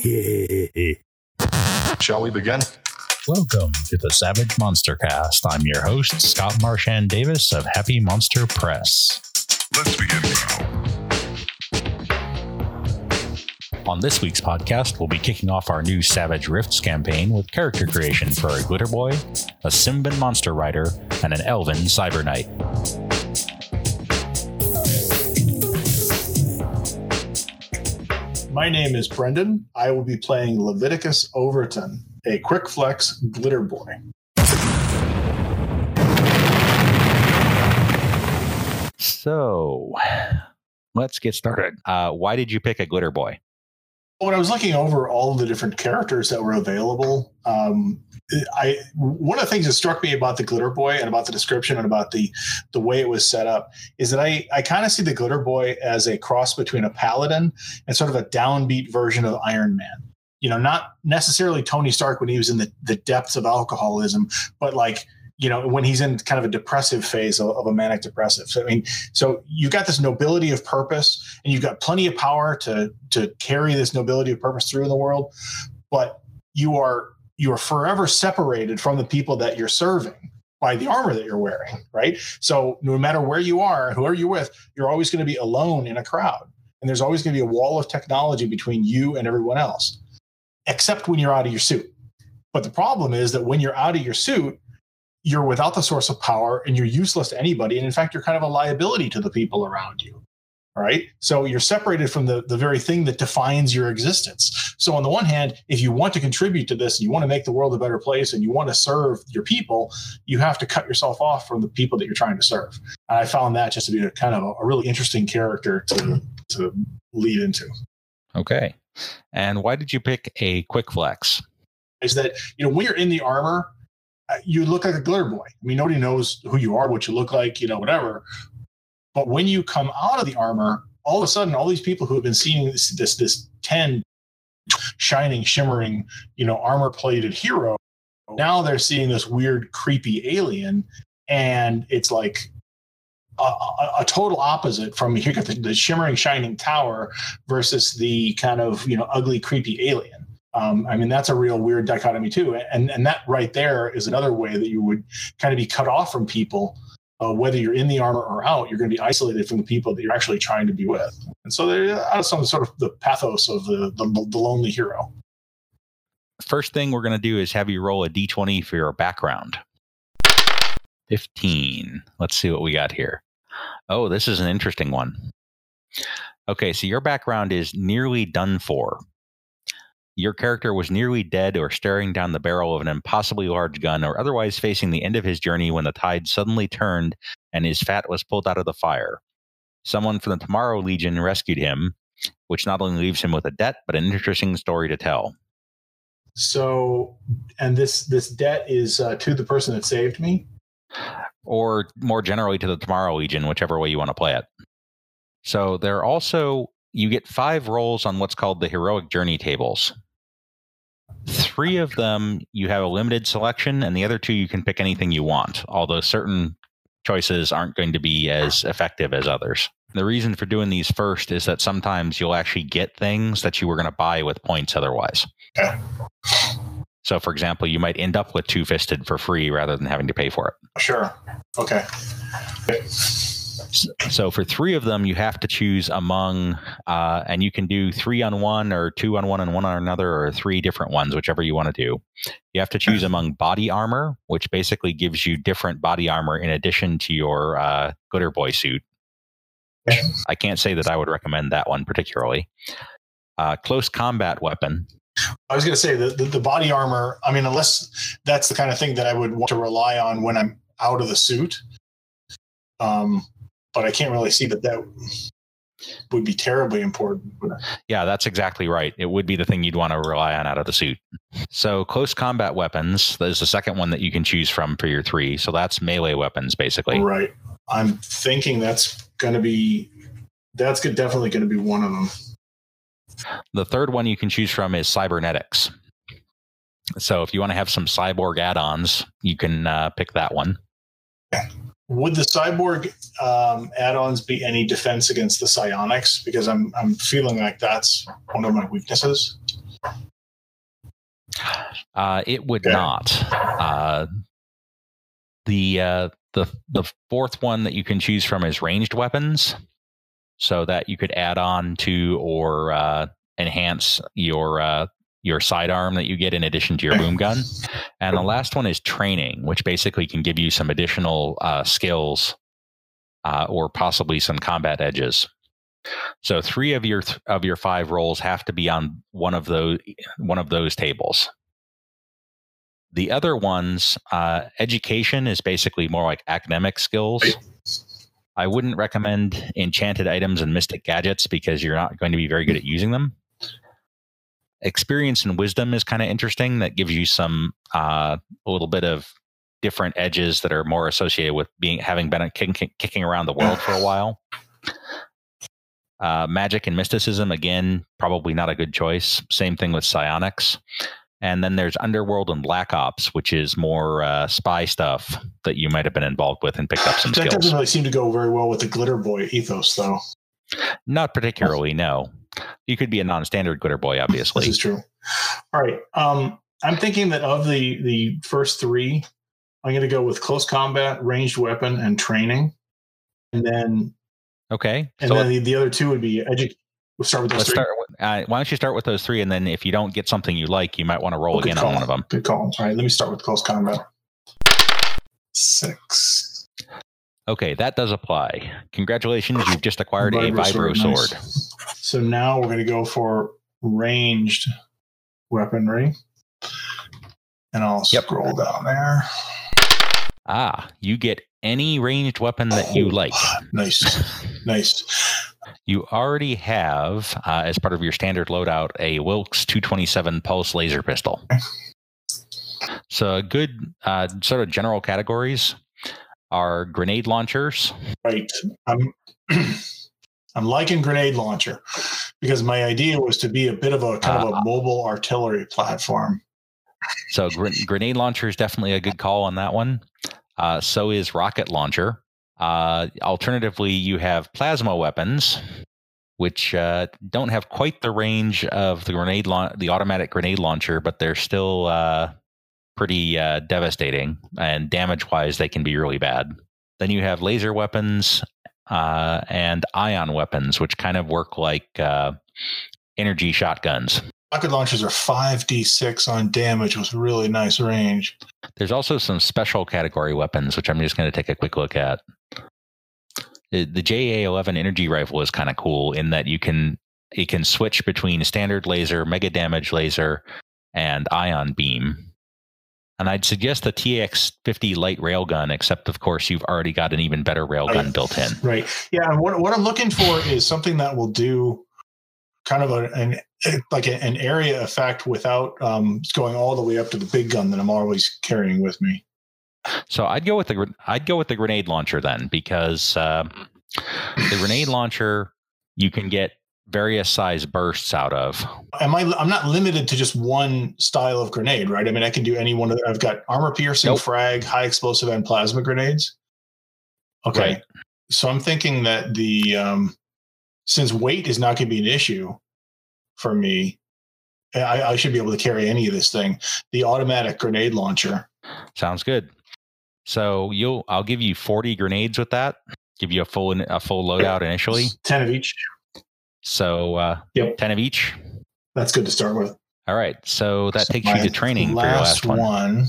Shall we begin? Welcome to the Savage Monster Cast. I'm your host, Scott Marchand Davis of Happy Monster Press. Let's begin now. On this week's podcast, we'll be kicking off our new Savage Rifts campaign with character creation for a Glitter Boy, a Simvan Monster Rider, and an Elven Cyber Knight. My name is Brendan. I will be playing Leviticus Overton, a quick flex glitter boy. So, let's get started. Uh, why did you pick a Glitter Boy? When I was looking over all the different characters that were available, um, I one of the things that struck me about the glitter boy and about the description and about the the way it was set up is that I I kind of see the glitter boy as a cross between a paladin and sort of a downbeat version of Iron Man. You know, not necessarily Tony Stark when he was in the the depths of alcoholism, but like you know when he's in kind of a depressive phase of, of a manic depressive. So I mean, so you've got this nobility of purpose, and you've got plenty of power to to carry this nobility of purpose through in the world, but you are you are forever separated from the people that you're serving by the armor that you're wearing, right? So no matter where you are, whoever you're with, you're always going to be alone in a crowd. And there's always going to be a wall of technology between you and everyone else, except when you're out of your suit. But the problem is that when you're out of your suit, you're without the source of power and you're useless to anybody. And in fact, you're kind of a liability to the people around you. Right. So you're separated from the, the very thing that defines your existence. So, on the one hand, if you want to contribute to this, you want to make the world a better place and you want to serve your people, you have to cut yourself off from the people that you're trying to serve. And I found that just to be a kind of a, a really interesting character to, to lead into. Okay. And why did you pick a Quick Flex? Is that, you know, when you're in the armor, you look like a glitter boy. I mean, nobody knows who you are, what you look like, you know, whatever. But when you come out of the armor, all of a sudden, all these people who have been seeing this this this ten shining, shimmering, you know, armor plated hero, now they're seeing this weird, creepy alien, and it's like a, a, a total opposite from the, the shimmering, shining tower versus the kind of you know ugly, creepy alien. Um, I mean, that's a real weird dichotomy too, and and that right there is another way that you would kind of be cut off from people uh, whether you're in the armor or out, you're going to be isolated from the people that you're actually trying to be with. And so there's some sort of the pathos of the, the, the lonely hero. First thing we're going to do is have you roll a d20 for your background. 15. Let's see what we got here. Oh, this is an interesting one. Okay, so your background is nearly done for. Your character was nearly dead or staring down the barrel of an impossibly large gun or otherwise facing the end of his journey when the tide suddenly turned and his fat was pulled out of the fire. Someone from the Tomorrow Legion rescued him, which not only leaves him with a debt, but an interesting story to tell. So, and this this debt is uh, to the person that saved me, or more generally to the Tomorrow Legion, whichever way you want to play it. So there are also you get five rolls on what's called the heroic journey tables. Three of them you have a limited selection, and the other two you can pick anything you want, although certain choices aren't going to be as effective as others. The reason for doing these first is that sometimes you'll actually get things that you were going to buy with points otherwise. So, for example, you might end up with Two Fisted for free rather than having to pay for it. Sure. Okay. So for three of them, you have to choose among, uh, and you can do three on one, or two on one, and one on another, or three different ones, whichever you want to do. You have to choose among body armor, which basically gives you different body armor in addition to your uh, glitter boy suit. I can't say that I would recommend that one particularly. Uh, close combat weapon. I was going to say the, the, the body armor. I mean, unless that's the kind of thing that I would want to rely on when I'm out of the suit. Um, but I can't really see that that would be terribly important. Yeah, that's exactly right. It would be the thing you'd want to rely on out of the suit. So, close combat weapons, there's the second one that you can choose from for your three. So, that's melee weapons, basically. Right. I'm thinking that's going to be, that's definitely going to be one of them. The third one you can choose from is cybernetics. So, if you want to have some cyborg add ons, you can uh, pick that one. Yeah would the cyborg um, add-ons be any defense against the psionics? Because I'm I'm feeling like that's one of my weaknesses. Uh, it would not. Uh, the uh, the the fourth one that you can choose from is ranged weapons, so that you could add on to or uh, enhance your uh, your sidearm that you get in addition to your boom gun. And the last one is training, which basically can give you some additional uh, skills uh, or possibly some combat edges. So three of your th- of your five rolls have to be on one of those one of those tables. The other ones, uh, education is basically more like academic skills. I wouldn't recommend enchanted items and mystic gadgets because you're not going to be very good at using them. Experience and wisdom is kind of interesting. That gives you some uh, a little bit of different edges that are more associated with being having been kicking, kicking around the world for a while. Uh, magic and mysticism, again, probably not a good choice. Same thing with psionics. And then there's Underworld and Black Ops, which is more uh, spy stuff that you might have been involved with and picked up some That skills. doesn't really seem to go very well with the glitter boy ethos, though. Not particularly, no. You could be a non-standard glitter boy, obviously. This is true. All right. Um, I'm thinking that of the the first three, I'm going to go with close combat, ranged weapon, and training, and then Okay, and so then the, the other two would be edu- We'll start with those let's three. start. With, uh, why don't you start with those three, and then if you don't get something you like, you might want to roll Good again call. on one of them. Good call. All right, let me start with close combat. Six. Okay, that does apply. Congratulations, you've just acquired a Vibro sword, nice. So now we're going to go for ranged weaponry. And I'll Yep. scroll down there. Ah, you get any ranged weapon that you like. Nice. Nice. You already have, uh, as part of your standard loadout, a Wilk's 227 pulse laser pistol. So, a good uh, sort of general categories are grenade launchers. Right. I'm I'm liking grenade launcher because my idea was to be a bit of a kind of Ah. a mobile artillery platform. So, gr- grenade launcher is definitely a good call on that one. Uh, so is rocket launcher. Uh, alternatively, you have plasma weapons, which uh, don't have quite the range of the grenade laun- the automatic grenade launcher, but they're still uh, pretty uh, devastating. And damage wise, they can be really bad. Then you have laser weapons uh, and ion weapons, which kind of work like uh, energy shotguns. Rocket launchers are 5d6 on damage with really nice range. There's also some special category weapons, which I'm just going to take a quick look at. The, the JA11 energy rifle is kind of cool in that you can it can switch between standard laser, mega damage laser, and ion beam. And I'd suggest the TX50 light railgun, except of course you've already got an even better railgun Right. built in. Right. Yeah. And what, what I'm looking for is something that will do kind of a, an like a- an area effect without um, going all the way up to the big gun that I'm always carrying with me. So I'd go with the I'd go with the grenade launcher then because uh, the grenade launcher you can get various size bursts out of. Am I? I'm not limited to just one style of grenade, right? I mean, I can do any one of. I've got armor piercing, Nope. frag, high explosive, and plasma grenades. Okay, Right. so I'm thinking that the um, since weight is not going to be an issue for me, I, I should be able to carry any of this thing. The automatic grenade launcher. Sounds good. So you'll I'll give you 40 grenades with that. Give you a full a full loadout initially. ten of each. So uh, Yep. 10 of each. That's good to start with. All right. So that So takes you to training for your last one. one.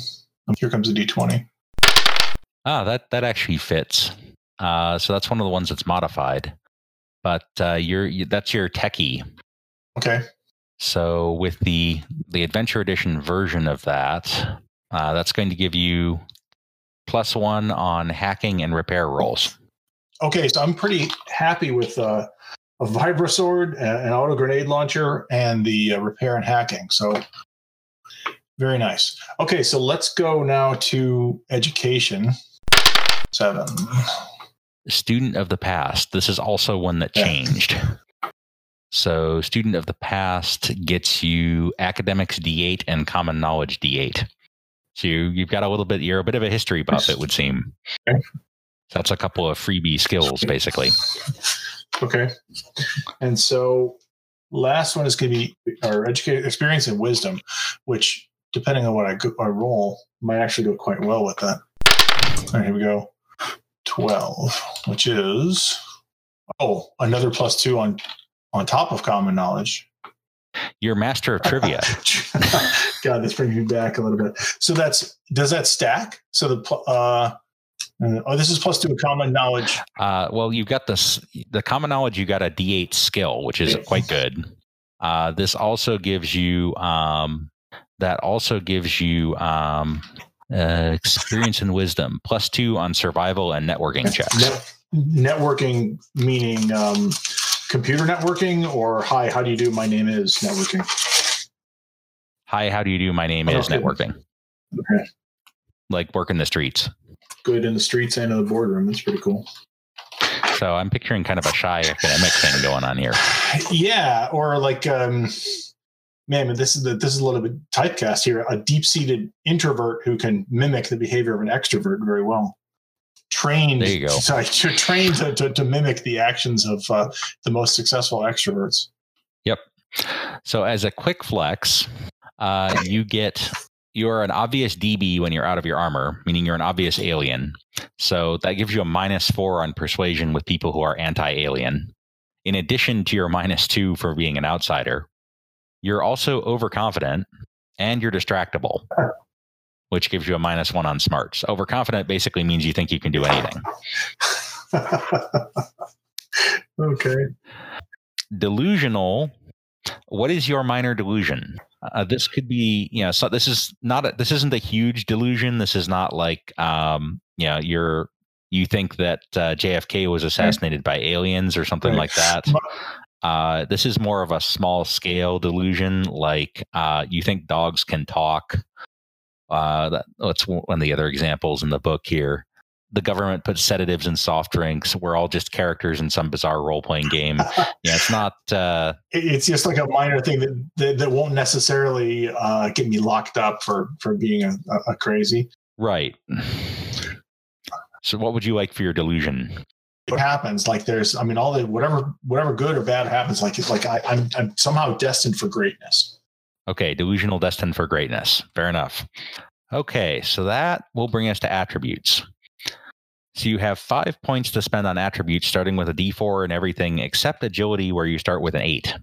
Here comes a d20. Ah, that that actually fits. Uh, so that's one of the ones that's modified. But uh, you're you, that's your techie. Okay. So with the the adventure edition version of that, uh, that's going to give you plus one on hacking and repair rolls. Okay, so I'm pretty happy with uh, a vibro sword, an auto grenade launcher, and the uh, repair and hacking. So very nice. Okay, so let's go now to education. Seven. Student of the past. This is also one that Yeah. changed. So, student of the past gets you academics D8 and common knowledge D8. So you, you've got a little bit. You're a bit of a history buff, it would seem. Okay. That's a couple of freebie skills, basically. Okay, and so last one is going to be our educated experience and wisdom, which depending on what I, go, I roll, might actually go quite well with that. All right, here we go. 12, which is, oh, another plus two on, on top of common knowledge. You're master of trivia. God, this brings me back a little bit. So that's, does that stack? So the, uh, oh, this is plus two common knowledge. Uh, well, you've got this the common knowledge. You got a D8 skill, which is quite good. Uh, this also gives you um, that also gives you um, uh, experience and wisdom plus two on survival and networking checks. Net- networking meaning um, computer networking or hi, how do you do? My name is networking. Hi, how do you do? My name is Okay. networking. Okay. Like working the streets. Good in the streets and in the boardroom. That's pretty cool. So I'm picturing kind of a shy academic thing going on here. Yeah, or like, um, man, but this is the, this is a little bit typecast here. A deep seated introvert who can mimic the behavior of an extrovert very well. Trained, There you go. Sorry, to, trained to, to, to mimic the actions of uh, the most successful extroverts. Yep. So as a quick flex, uh, you get you're an obvious D-Bee when you're out of your armor, meaning you're an obvious alien. So that gives you a minus four on persuasion with people who are anti-alien. In addition to your minus two for being an outsider, you're also overconfident and you're distractible, which gives you a minus one on smarts. Overconfident basically means you think you can do anything. okay. delusional what is your minor delusion uh, this could be you know so this is not a, this isn't a huge delusion. This is not like um you know you're you think that uh, jfk was assassinated by aliens or something like that. Uh, this is more of a small scale delusion like uh, you think dogs can talk. Uh, that, that's one of the other examples in the book here the government puts sedatives in soft drinks we're all just characters in some bizarre role-playing game yeah, it's not. Uh, it's just like a minor thing that that, that won't necessarily uh, get me locked up for for being a, a, a crazy. right. So, what would you like for your delusion? What happens? Like there's, I mean, all the whatever whatever good or bad happens. Like it's like I, I'm I'm somehow destined for greatness. Okay, delusional destined for greatness. Fair enough. Okay, so that will bring us to attributes. So you have five points to spend on attributes, starting with a D4 and everything except agility, where you start with an eight.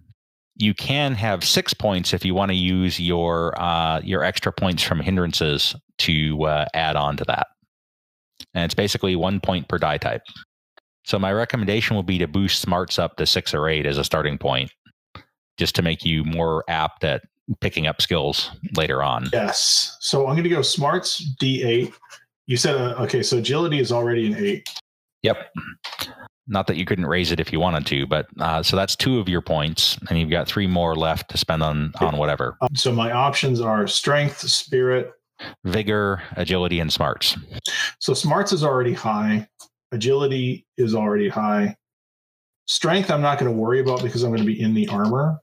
You can have six points if you want to use your uh, your extra points from hindrances to uh, add on to that, and it's basically one point per die type. So my recommendation would be to boost smarts up to six or eight as a starting point, just to make you more apt at picking up skills later on. Yes. So I'm going to go smarts D8. You said uh, okay. So agility is already an eight. Yep. Not that you couldn't raise it if you wanted to, but uh, so that's two of your points, and you've got three more left to spend on on whatever Um, so my options are strength, spirit. vigor, agility, and smarts. So smarts is already high. Agility is already high. Strength, I'm not going to worry about because I'm going to be in the armor.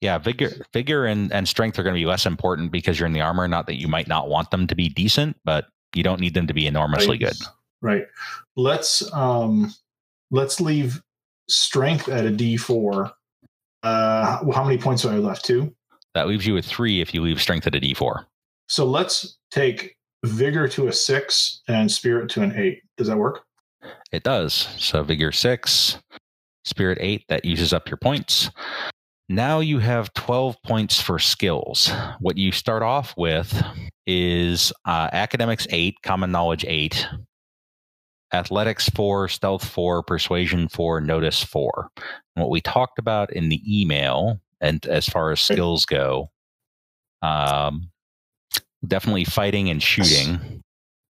Yeah, vigor, vigor, and and strength are going to be less important because you're in the armor. Not that you might not want them to be decent, but you don't need them to be enormously Right. good. Right. Let's um let's leave strength at a D4. Uh well, how many points are I left? Two. That leaves you with three if you leave strength at a D4. So let's take vigor to a six and spirit to an eight. Does that work? It does. So vigor six, spirit eight, that uses up your points. Now you have 12 points for skills. What you start off with is uh, academics eight, common knowledge eight, athletics four, stealth four, persuasion four, notice four. And what we talked about in the email, and as far as skills go, um, definitely fighting and shooting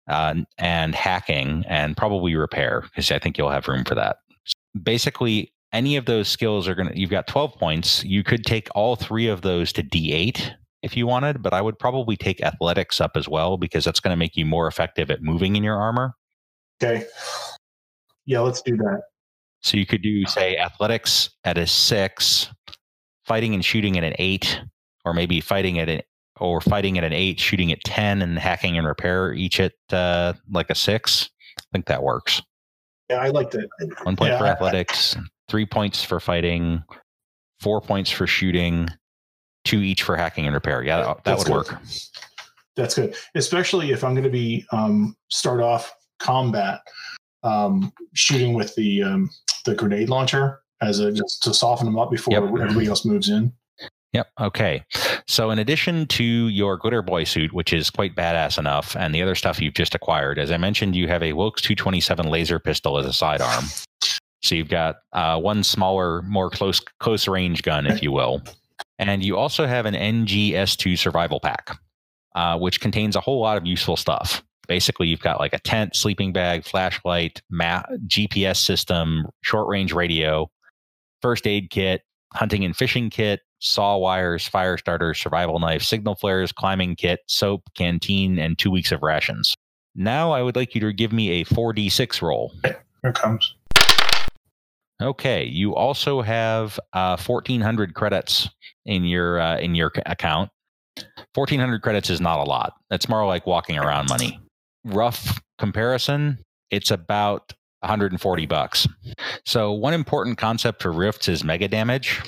uh, and hacking and probably repair because I think you'll have room for that. Basically, any of those skills are going to, you've got 12 points. You could take all three of those to D8 if you wanted, but I would probably take athletics up as well because that's going to make you more effective at moving in your armor. Okay. Yeah, let's do that. So you could do, say, athletics at a six, fighting and shooting at an eight, or maybe fighting at an or fighting at an eight, shooting at ten, and hacking and repair each at uh, like a six. I think that works. Yeah, I like that. One point Yeah, for athletics, three points for fighting, four points for shooting, two each for hacking and repair. Yeah, that, that would good. work. That's good, especially if I'm going to be um, start off combat um, shooting with the um, the grenade launcher as a just to soften them up before Yep. everybody else moves in. Yep. Okay. So, in addition to your Glitter Boy suit, which is quite badass enough, and the other stuff you've just acquired, as I mentioned, you have a Wilk's 227 laser pistol as a sidearm. So you've got uh, one smaller, more close close range gun, if you will, and you also have an NGS2 survival pack, uh, which contains a whole lot of useful stuff. Basically, you've got like a tent, sleeping bag, flashlight, map, GPS system, short range radio, first aid kit, hunting and fishing kit, saw wires, fire starters, survival knife, signal flares, climbing kit, soap, canteen, and two weeks of rations. Now I would like you to give me a 4d6 roll. Here it comes. Okay, you also have uh, 1,400 credits in your uh, in your account. 1,400 credits is not a lot. That's more like walking around money. Rough comparison, it's about 140 bucks. So one important concept for rifts is mega damage.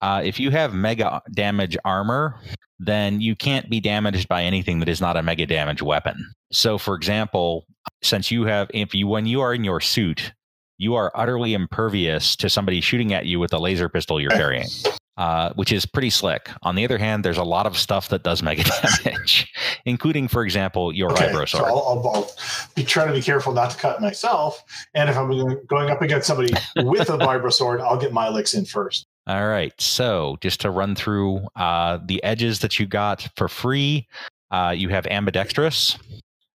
Uh, if you have mega damage armor, then you can't be damaged by anything that is not a mega damage weapon. So, for example, since you have, if you when you are in your suit, you are utterly impervious to somebody shooting at you with a laser pistol you're carrying, uh, which is pretty slick. On the other hand, there's a lot of stuff that does mega damage, including, for example, your vibro so sword. I'll, I'll, I'll be trying to be careful not to cut myself. And if I'm going- going up against somebody with a vibro sword, I'll get my licks in first. All right. So just to run through uh, the edges that you got for free, uh, you have ambidextrous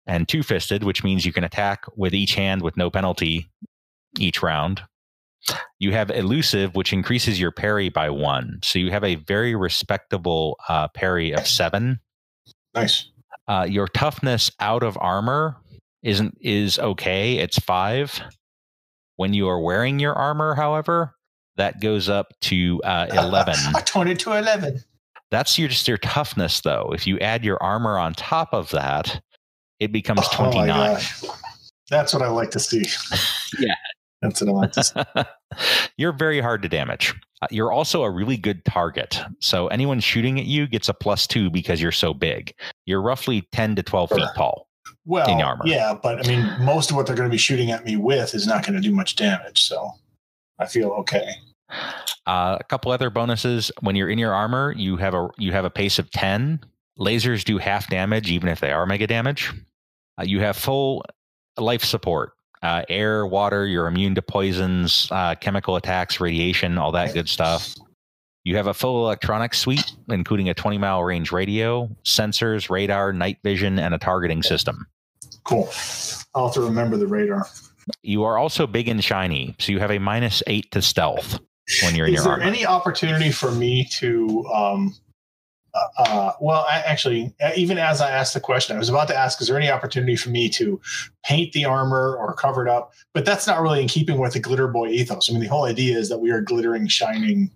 and two fisted, which means you can attack with each hand with no penalty each round. You have elusive, which increases your parry by one. So you have a very respectable uh, parry of seven. Nice. Uh, your toughness out of armor isn't is okay. It's five. When you are wearing your armor, however, that goes up to uh, eleven. I turned it to 11. That's your just your toughness, though. If you add your armor on top of that, it becomes Oh my twenty nine. That's what I like to see. Yeah. That's what I like to see. You're very hard to damage. Uh, You're also a really good target. So anyone shooting at you gets a plus two because you're so big. You're roughly ten to twelve feet tall. Well, In armor. yeah, but I mean, most of what they're going to be shooting at me with is not going to do much damage. So I feel okay. Uh, a couple other bonuses: when you're in your armor, you have a you have a pace of ten. Lasers do half damage, even if they are mega damage. Uh, you have full life support: uh, air, water. You're immune to poisons, uh, chemical attacks, radiation, all that good stuff. You have a full electronics suite, including a 20 mile range radio, sensors, radar, night vision, and a targeting system. Cool. I'll have to remember the radar. You are also big and shiny, so you have a minus eight to stealth when you're in Is your there armor. any opportunity for me to, um, uh, uh, well, I, actually, uh, even as I asked the question, I was about to ask, is there any opportunity for me to paint the armor or cover it up? But that's not really in keeping with the glitter boy ethos. I mean, the whole idea is that we are glittering, shining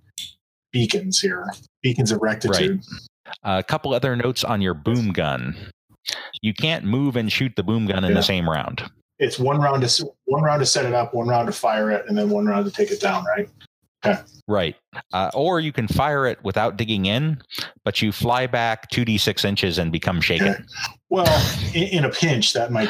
beacons here, beacons of rectitude. a couple other notes on your boom gun. You can't move and shoot the boom gun in Yeah. the same round. It's one round to one round to set it up, one round to fire it, and then one round to take it down. Right? Right. Uh, or you can fire it without digging in, but you fly back 2d6 inches and become shaken. Well, in, in a pinch, that might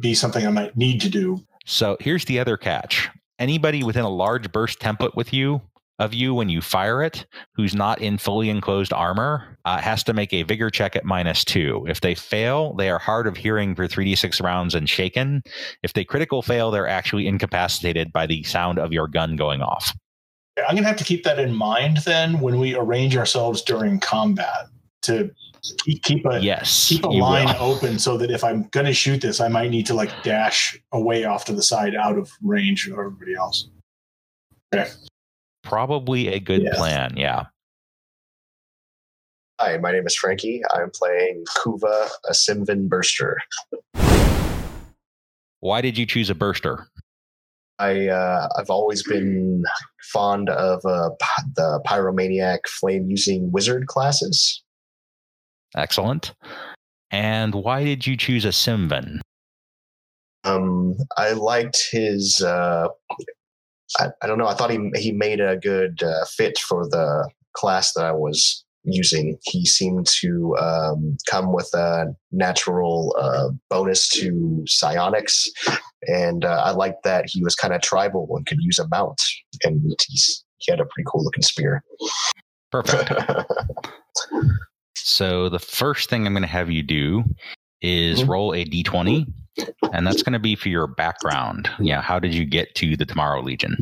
be something I might need to do. So here's the other catch anybody within a large burst template with you of you when you fire it who's not in fully enclosed armor uh, has to make a vigor check at minus two if they fail they are hard of hearing for 3d6 rounds and shaken if they critical fail they're actually incapacitated by the sound of your gun going off I'm gonna have to keep that in mind then when we arrange ourselves during combat to keep, keep a yes keep a line will. open so that if I'm gonna shoot this, I might need to like dash away off to the side out of range of everybody else. Okay. probably a good Yes. plan yeah Hi, my name is Frankie. I'm playing Kuva, a Simvan Burster. why did you choose a burster I uh, I've always been fond of uh, the pyromaniac flame using wizard classes. excellent and why did you choose a simvan Um, I liked his. Uh, I, I don't know. I thought he he made a good uh, fit for the class that I was using. He seemed to um, come with a natural uh, bonus to psionics, and uh, I liked that he was kind of tribal and could use a mount, and he's, he had a pretty cool looking spear. Perfect. So the first thing I'm going to have you do is Mhm. roll a d20, and that's going to be for your background. Yeah, how did you get to the Tomorrow Legion?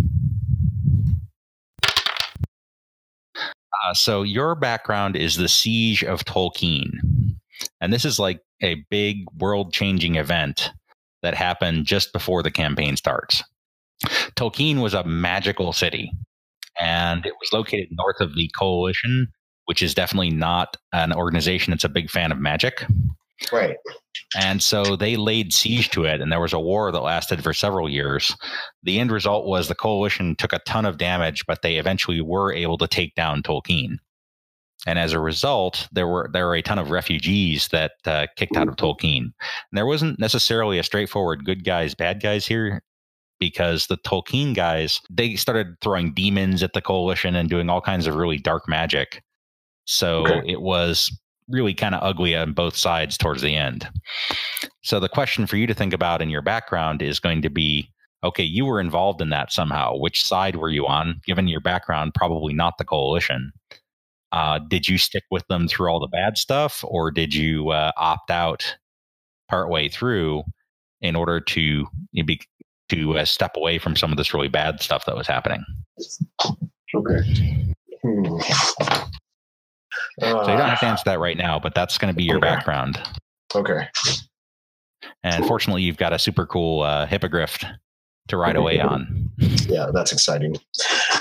Uh, so your background is the Siege of Tolkeen, and this is like a big world-changing event that happened just before the campaign starts. Tolkeen was a magical city, and it was located north of the Coalition, which is definitely not an organization that's a big fan of magic. Right. And so they laid siege to it, and there was a war that lasted for several years. The end result was the coalition took a ton of damage, but they eventually were able to take down Tolkeen. And as a result, there were there were a ton of refugees that uh, kicked out of Tolkeen. And there wasn't necessarily a straightforward good guys, bad guys here, because the Tolkeen guys they started throwing demons at the coalition and doing all kinds of really dark magic. So Okay. it was really kind of ugly on both sides towards the end. So the question for you to think about in your background is going to be okay, you were involved in that somehow. Which side were you on? Given your background, probably not the coalition. Uh, did you stick with them through all the bad stuff, or did you uh, opt out partway through in order to be, to uh, step away from some of this really bad stuff that was happening? Okay. Hmm. So you don't have to answer that right now, but that's going to be your Okay. background. okay. And fortunately, you've got a super cool uh, hippogriff to ride away on. Yeah, that's exciting.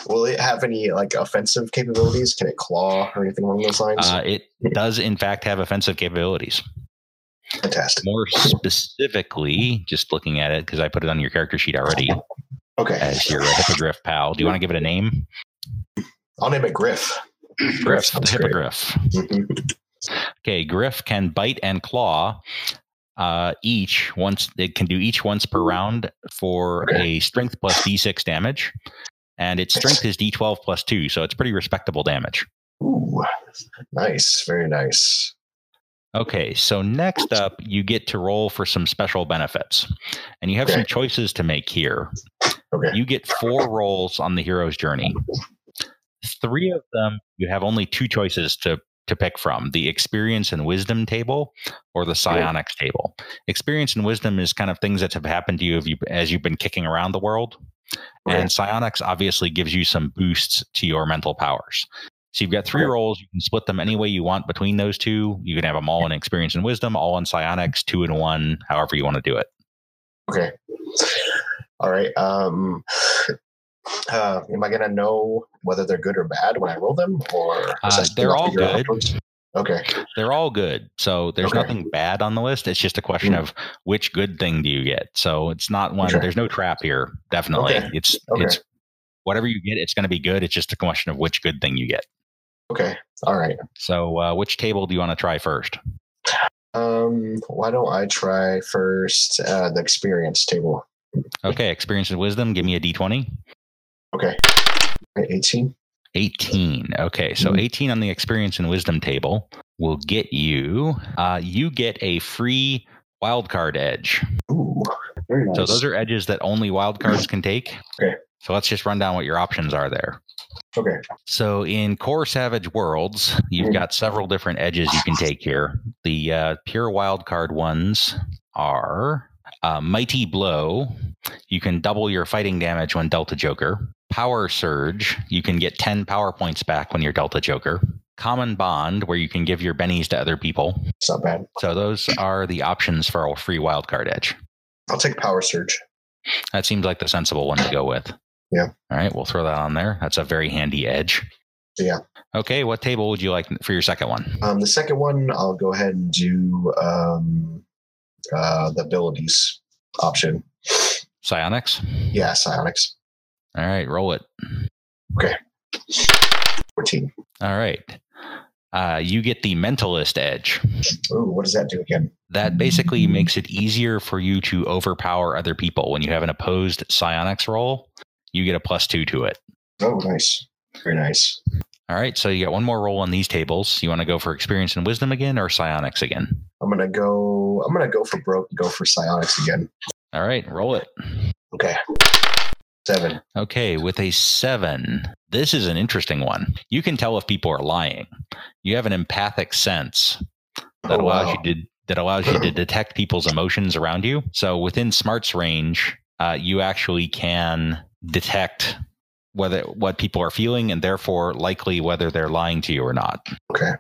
Will it have any like offensive capabilities? Can it claw or anything along those lines? Uh, it does, in fact, have offensive capabilities. Fantastic. More specifically, just looking at it, because I put it on your character sheet already Okay. as your hippogriff pal. Do you want to give it a name? I'll name it Griff. Griff, the hippogriff. Okay, Griff can bite and claw uh, each once. It can do each once per round for Okay. a strength plus d6 damage, and its strength is d12 plus two, so it's pretty respectable damage. Ooh, nice. Very nice. Okay, so next up, you get to roll for some special benefits, and you have Okay. some choices to make here. Okay. You get four rolls on the hero's journey. Three of them, you have only two choices to to pick from: the experience and wisdom table, or the psionics table. Experience and wisdom is kind of things that have happened to you, if you as you've been kicking around the world, Okay. and psionics obviously gives you some boosts to your mental powers. So you've got three Okay. rolls. You can split them any way you want between those two. You can have them all in experience and wisdom, all in psionics, two and one, however you want to do it. Okay. All right. Um, uh, am I gonna know whether they're good or bad when I roll them, or is Uh, they're all good. Okay. They're all good. So there's Okay. nothing bad on the list. It's just a question Mm. of which good thing do you get. So it's not one. Okay. There's no trap here. Definitely, Okay. it's it's whatever you get. It's going to be good. It's just a question of which good thing you get. Okay. All right. So uh, which table do you want to try first? Um, why don't I try first uh, the experience table? Okay, experience and wisdom. Give me a d20. Okay. Eighteen. 18. Okay, so Mhm. 18 on the experience and wisdom table will get you. Uh, you get a free wildcard edge. Ooh, very nice. So those are edges that only wildcards can take. Okay. So let's just run down what your options are there. okay. So in Core Savage Worlds, you've Mhm. got several different edges you can take here. The uh, pure wildcard ones are uh, Mighty Blow. You can double your fighting damage when dealt a Joker. Power Surge. You can get 10 power points back when you're dealt a Joker. Common Bond, where you can give your bennies to other people. It's not bad. So those are the options for a free wildcard edge. I'll take power surge. That seems like the sensible one to go with. Yeah. All right, we'll throw that on there. That's a very handy edge. Yeah. Okay, what table would you like for your second one? Um, the second one, I'll go ahead and do um, uh, the abilities option. Psionics. Yeah, psionics. All right, roll it. Okay. Fourteen. All right. Uh, you get the mentalist edge. Ooh, what does that do again? That basically makes it easier for you to overpower other people. When you have an opposed psionics roll, you get a plus two to it. Oh, nice. Very nice. All right, so you got one more roll on these tables. You want to go for experience and wisdom again, or psionics again? I'm gonna go. I'm gonna go for broke. Go for psionics again. All right, roll it. Okay. Seven. Okay, with a seven, this is an interesting one. You can tell if people are lying. You have an empathic sense that Oh, allows wow. you to that allows you to detect people's emotions around you. So within Smart's range, uh, you actually can detect whether what people are feeling and therefore likely whether they're lying to you or not. Okay.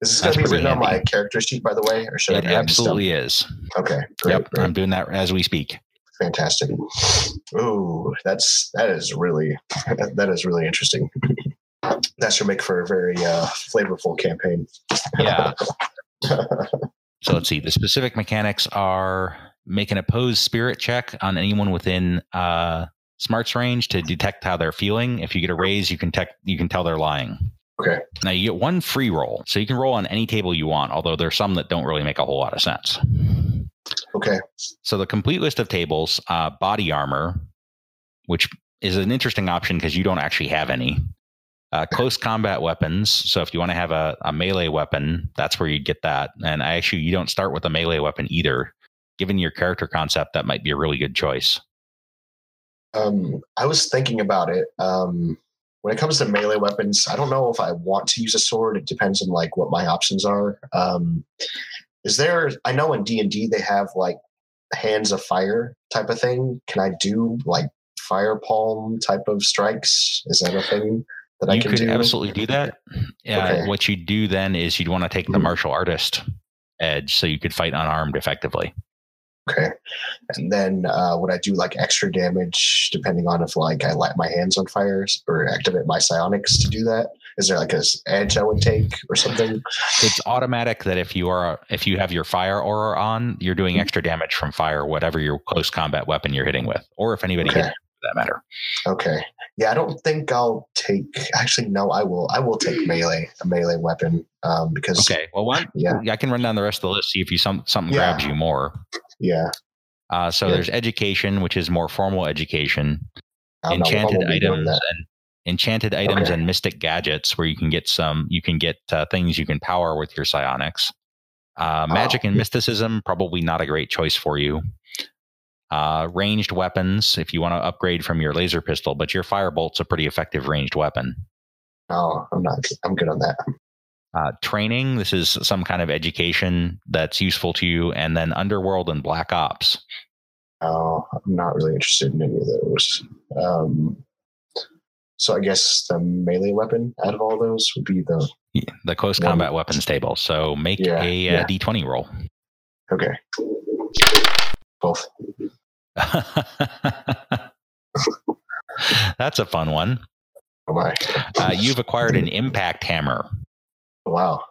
Is this That's gonna be written on my character sheet, by the way, or should I It writing stuff? absolutely is. Okay. Great. Yep, great. I'm doing that as we speak. Fantastic. Ooh, that's that is really that is really interesting. that should make for a very uh, flavorful campaign. Yeah. So let's see. The specific mechanics are make an opposed spirit check on anyone within uh, Smart's range to detect how they're feeling. If you get a raise, you can tech, you can tell they're lying. Okay. Now you get one free roll, so you can roll on any table you want. Although there's some that don't really make a whole lot of sense. Okay. So the complete list of tables: uh, body armor, which is an interesting option because you don't actually have any. Uh, close combat weapons. So if you want to have a, a melee weapon, that's where you get that. And actually, you don't start with a melee weapon either. Given your character concept, that might be a really good choice. Um, I was thinking about it. Um, when it comes to melee weapons, I don't know if I want to use a sword. It depends on like what my options are. Um, is there? I know in D and D they have like hands of fire type of thing. Can I do like fire palm type of strikes? Is that a thing that I you can could do? absolutely do that. yeah Okay. What you do then is you'd want to take the Mhm. martial artist edge so you could fight unarmed effectively. Okay. And then uh, would I do like extra damage depending on if like I light my hands on fire or activate my psionics to do that? Is there like a edge I would take or something? It's automatic that if you are if you have your fire aura on, you're doing Mhm. extra damage from fire, whatever your close combat weapon you're hitting with, or if anybody Okay. hits for that matter. Okay. Yeah, I don't think I'll take. Actually, no, I will. I will take melee, a melee weapon, um, because Okay. Well, one, Yeah. I can run down the rest of the list see if you some something Yeah. grabs you more. Yeah, Uh, so Yeah. there's education, which is more formal education, I don't know if I enchanted items and enchanted items Okay. and mystic gadgets, where you can get some you can get uh, things you can power with your psionics. Uh, magic Oh. and mysticism probably not a great choice for you. Uh, ranged weapons, if you want to upgrade from your laser pistol, but your firebolt's a pretty effective ranged weapon. Oh, I'm not. I'm good on that. Uh, training, this is some kind of education that's useful to you, and then underworld and black ops. No, I'm not really interested in any of those. Um, so I guess the melee weapon out of all those would be the the close One- combat weapons table. So make Yeah, a yeah. uh, d20 roll. okay. Both. That's a fun one. Oh my! Uh, you've acquired an impact hammer. Wow.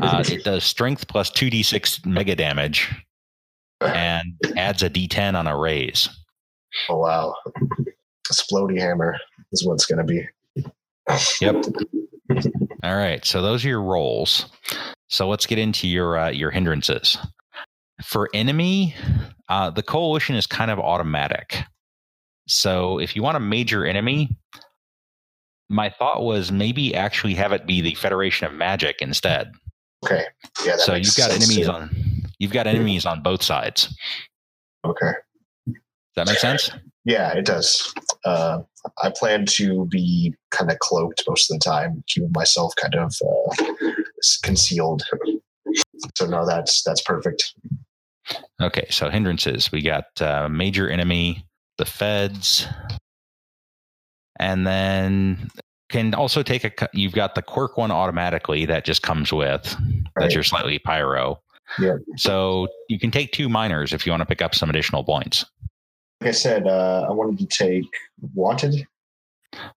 Uh, it does strength plus 2d6 mega damage and adds a d10 on a raise. oh wow! Explodey hammer is what it's going to be. Yep. All right. So those are your rolls. So let's get into your uh, your hindrances. For enemy, uh, the coalition is kind of automatic. So if you want a major enemy, my thought was maybe actually have it be the Federation of Magic instead. Okay. Yeah. That so you've got enemies too. on you've got enemies on both sides. Okay. Does that make sense? Yeah, it does. Uh, I plan to be kind of cloaked most of the time, keeping myself kind of uh, concealed. So no, that's that's perfect. Okay, so hindrances. We got uh, major enemy, the feds, and then can also take a. You've got the quirk one automatically that just comes with. Right. That's your slightly pyro. Yeah. So you can take two minors if you want to pick up some additional points. Like I said, uh, I wanted to take wanted.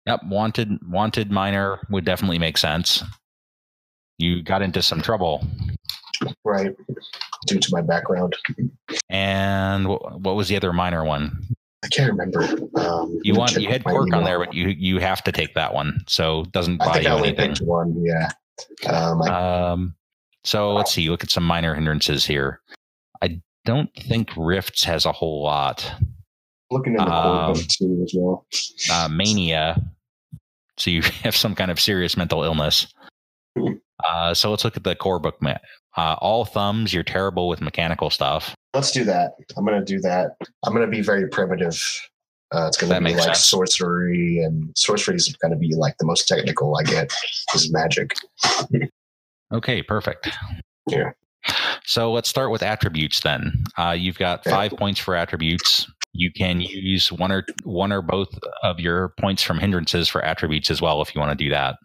Yep, wanted wanted minor would definitely make sense. You got into some trouble, Right. Due to my background, and what was the other minor one? I can't remember. Um, You want you had quirk on there, but you you have to take that one, so it doesn't I buy think you I only anything. picked one. Yeah. Um, I, Um, so let's see. Look at some minor hindrances here. I don't think Rifts has a whole lot. looking in the um, too as well. Uh, Mania So you have some kind of serious mental illness. Uh, so let's look at the core book. Ma- uh, all thumbs, you're terrible with mechanical stuff. Let's do that. I'm gonna do that. I'm gonna be very primitive. Uh, it's gonna be like sense. sorcery, and sorcery is gonna be like the most technical I get. Is magic. Okay, perfect. Yeah. So let's start with attributes then. Uh, you've got Okay. five points for attributes. You can use one or one or both of your points from hindrances for attributes as well if you want to do that.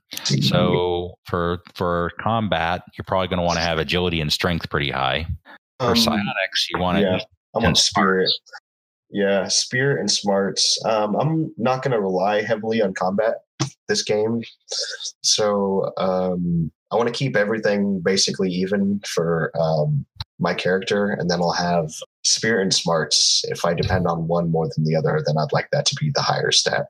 So for for combat, you're probably going to want to have agility and strength pretty high. For Um, psionics, you want to yeah, I'm on spirit. Yeah, spirit and smarts. Um, I'm not going to rely heavily on combat this game, so um, I want to keep everything basically even for um, my character, and then I'll have spirit and smarts. If I depend on one more than the other, then I'd like that to be the higher stat.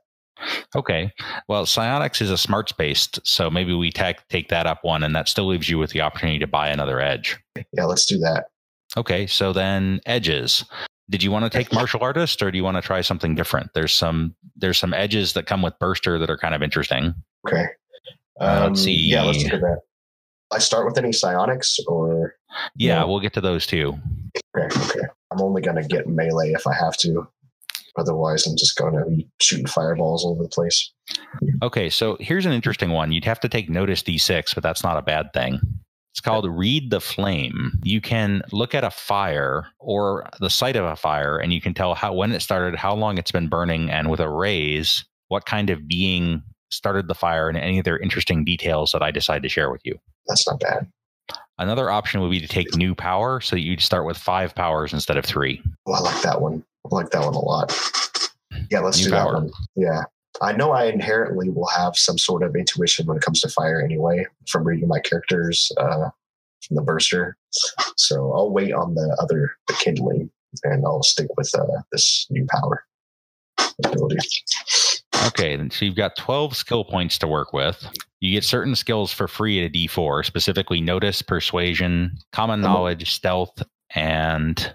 Okay. Well, psionics is a smarts based, so maybe we take take that up one, and that still leaves you with the opportunity to buy another edge. Yeah, let's do that. Okay, so then edges. Did you want to take martial artist or do you want to try something different? There's some there's some edges that come with burster that are kind of interesting. Okay. Uh, Um, let's see. Yeah, let's look at that. I start with any psionics, or Yeah, Yeah. we'll get to those too. okay, okay. I'm only gonna get melee if I have to. Otherwise, I'm just gonna be shooting fireballs all over the place. Okay, so here's an interesting one. You'd have to take notice D6, but that's not a bad thing. It's called Read the Flame. You can look at a fire or the site of a fire and you can tell how when it started, how long it's been burning, and with a raise, what kind of being started the fire and any other interesting details that I decide to share with you. That's not bad. Another option would be to take new power, so that you'd start with five powers instead of three. Oh, I like that one. I like that one a lot. Yeah, let's New do power. that one. Yeah. I know I inherently will have some sort of intuition when it comes to fire anyway, from reading my characters uh, from the burster. So I'll wait on the other the kindling, and I'll stick with uh, this new power ability. Okay, then so you've got 12 skill points to work with. You get certain skills for free at a D4, specifically notice, persuasion, common Uh-huh. knowledge, stealth, and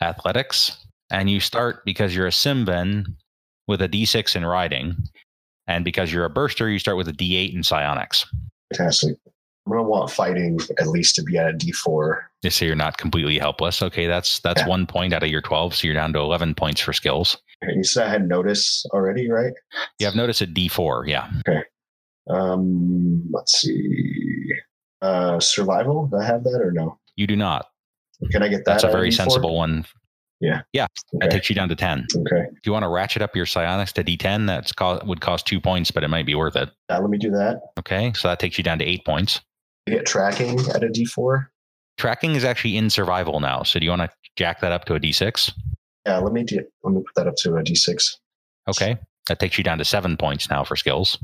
athletics. And you start because you're a Simvan with a D6 in riding. And because you're a burster, you start with a D8 in psionics. Fantastic. I'm gonna want fighting at least to be at a D4. Just so you're not completely helpless. Okay, that's that's Yeah. one point out of your 12, so you're down to 11 points for skills. You said I had notice already, right? You have notice at D4, yeah. Um, let's see. Uh, survival. Do I have that or no? You do not. Can I get that? That's a very D4? sensible one. That Okay. takes you down to 10. okay. If you want to ratchet up your psionics to D10, that's co- would cost two points, but it might be worth it. Now let me do that. Okay, so that takes you down to eight points. You get tracking at a D4. Tracking is actually in survival now, so do you want to jack that up to a D6? Yeah, let me do, let me put that up to a D6. Okay, that takes you down to seven points now for skills.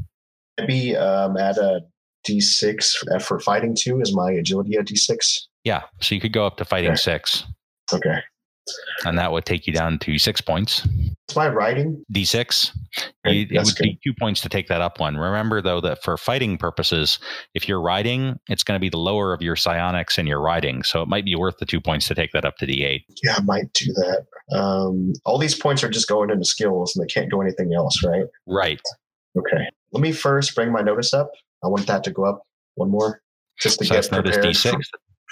Maybe um, add a D6 for fighting two. Is my agility a D6? Yeah, so you could go up to fighting Okay. six, Okay. and that would take you down to six points. It's my riding. D6. Okay, You, it would good. be two points to take that up one. Remember, though, that for fighting purposes, if you're riding, it's going to be the lower of your psionics and your riding. So it might be worth the two points to take that up to D8. Yeah, I might do that. Um, all these points are just going into skills, and they can't do anything else, right? Right. Okay. Let me first bring my notice up. I want that to go up one more, just to So get prepared D6.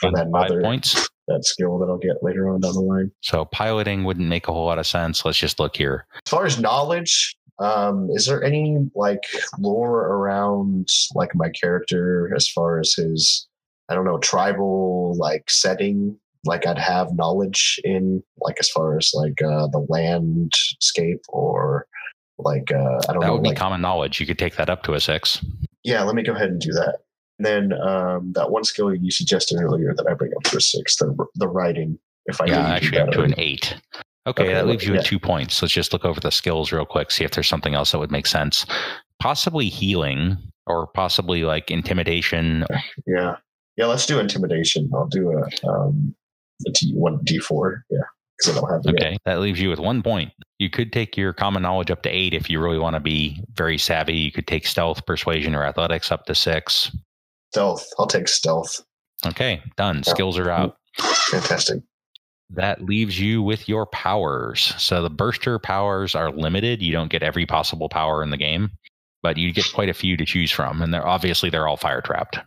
for, that Five other points. that skill that I'll get later on down the line. So piloting wouldn't make a whole lot of sense. Let's just look here. As far as knowledge, um, is there any like lore around like my character as far as his, I don't know, tribal like setting? Like I'd have knowledge in like as far as like uh, the landscape or like uh, I don't That know. would be like, common knowledge. You could take that up to a six. yeah, let me go ahead and do that. And then um, that one skill you suggested earlier that I bring up to a six, the the writing. If I yeah, need to actually up to an eight. Okay, Okay, that leaves you yeah. at two points. Let's just look over the skills real quick, see if there's something else that would make sense. Possibly healing or possibly like intimidation. Yeah. Yeah, let's do intimidation. I'll do a um a D one D four. Yeah. Because I don't have it yet. Okay, that leaves you with one point. You could take your common knowledge up to eight if you really want to be very savvy. You could take stealth, persuasion, or athletics up to six. Stealth. I'll take stealth. Okay, done. Yeah. Skills are out. Fantastic. That leaves you with your powers. So the burster powers are limited. You don't get every possible power in the game. but you get quite a few to choose from, and they're obviously they're all fire trapped.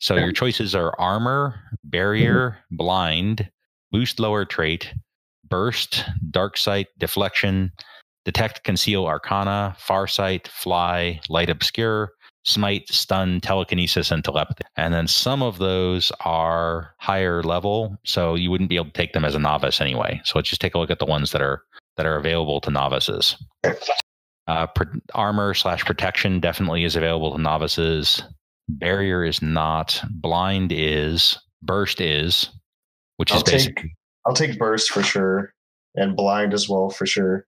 So your choices are armor, barrier, mm-hmm. blind, boost lower trait, burst, dark sight, deflection, detect, conceal, arcana, far sight, fly, light, obscure, smite, stun, telekinesis, and telepathy. And then some of those are higher level, so you wouldn't be able to take them as a novice anyway. So let's just take a look at the ones that are that are available to novices. Uh, pr- armor slash protection definitely is available to novices. Barrier is not. Blind is. Burst is, which I'll is take basically I'll take burst for sure, and blind as well for sure.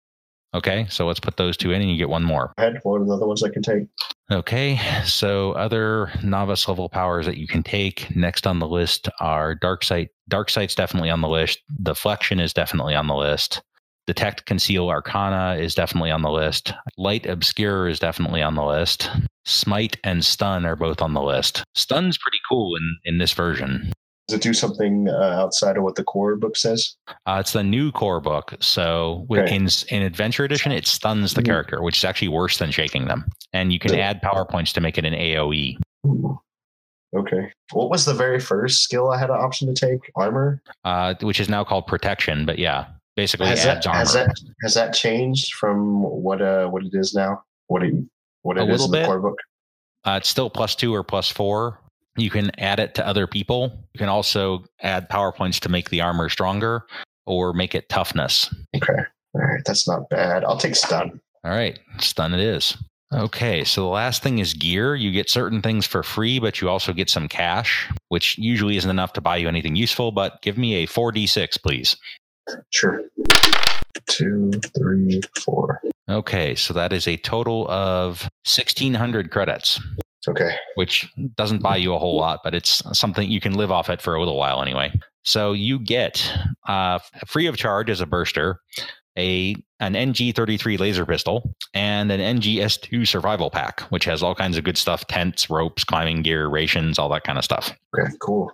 okay. So let's put those two in, and you get one more. What are the other ones I can take? Okay, so other novice level powers that you can take next on the list are dark sight. Dark sight's definitely on the list. Deflection is definitely on the list. Detect, conceal, arcana is definitely on the list. Light, obscure is definitely on the list. Smite and stun are both on the list. Stun's pretty cool in in this version. Does it do something uh, outside of what the core book says? Uh, it's the new core book. So with, Okay. in in Adventure Edition, it stuns the Mhm. character, which is actually worse than shaking them. And you can Good. add power points to make it an. AOE. Ooh. Okay. What was the very first skill I had an option to take? Armor. uh, which is now called protection. But yeah, basically Has adds that, armor. has that has that changed from what uh what it is now? What it what A it is little in the bit. core book? uh, it's still plus two or plus four. You can add it to other people. You can also add power points to make the armor stronger or make it toughness. Okay. All right. That's not bad. I'll take stun. All right, stun it is. Okay, so the last thing is gear. You get certain things for free, but you also get some cash, which usually isn't enough to buy you anything useful. But give me a 4d6, please. Sure. Two, three, four. Okay, so that is a total of 1600 credits. Okay. which doesn't buy you a whole lot, but it's something you can live off it for a little while anyway. So you get uh, free of charge as a burster a an NG33 laser pistol and an NGS2 survival pack, which has all kinds of good stuff: tents, ropes, climbing gear, rations, all that kind of stuff. Okay. Cool.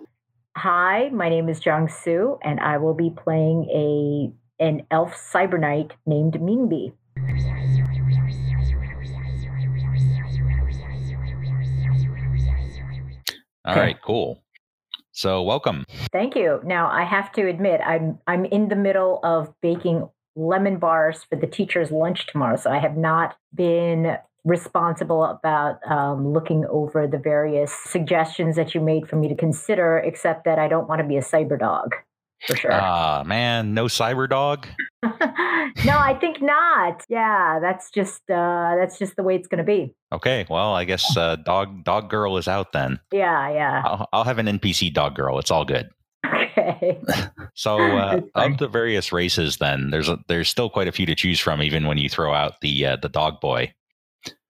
Hi, my name is Jung Soo, and I will be playing a an elf cyber knight named Minbi. All Okay. right, cool. So welcome. Thank you. Now I have to admit I'm I'm in the middle of baking lemon bars for the teacher's lunch tomorrow, so I have not been responsible about um, looking over the various suggestions that you made for me to consider. Except that I don't want to be a cyber dog, for sure. Ah, man, no cyber dog. no, I think not. Yeah, that's just uh, that's just the way it's going to be. Okay, well, I guess uh, dog dog girl is out then. Yeah, yeah. I'll, I'll have an NPC dog girl. It's all good. Okay. So uh, of the various races, then there's a, there's still quite a few to choose from, even when you throw out the uh, the dog boy.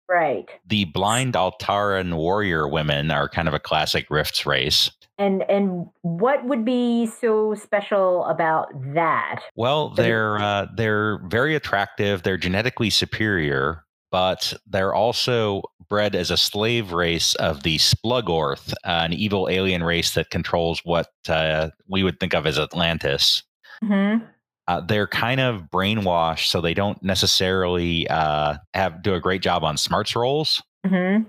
Right. The blind Altaran warrior women are kind of a classic Rifts race. And and what would be so special about that? Well, they're uh, they're very attractive. They're genetically superior, but they're also bred as a slave race of the Splugorth, uh, an evil alien race that controls what uh, we would think of as Atlantis. hmm uh, they're kind of brainwashed, so they don't necessarily uh, have do a great job on smarts rolls. hmm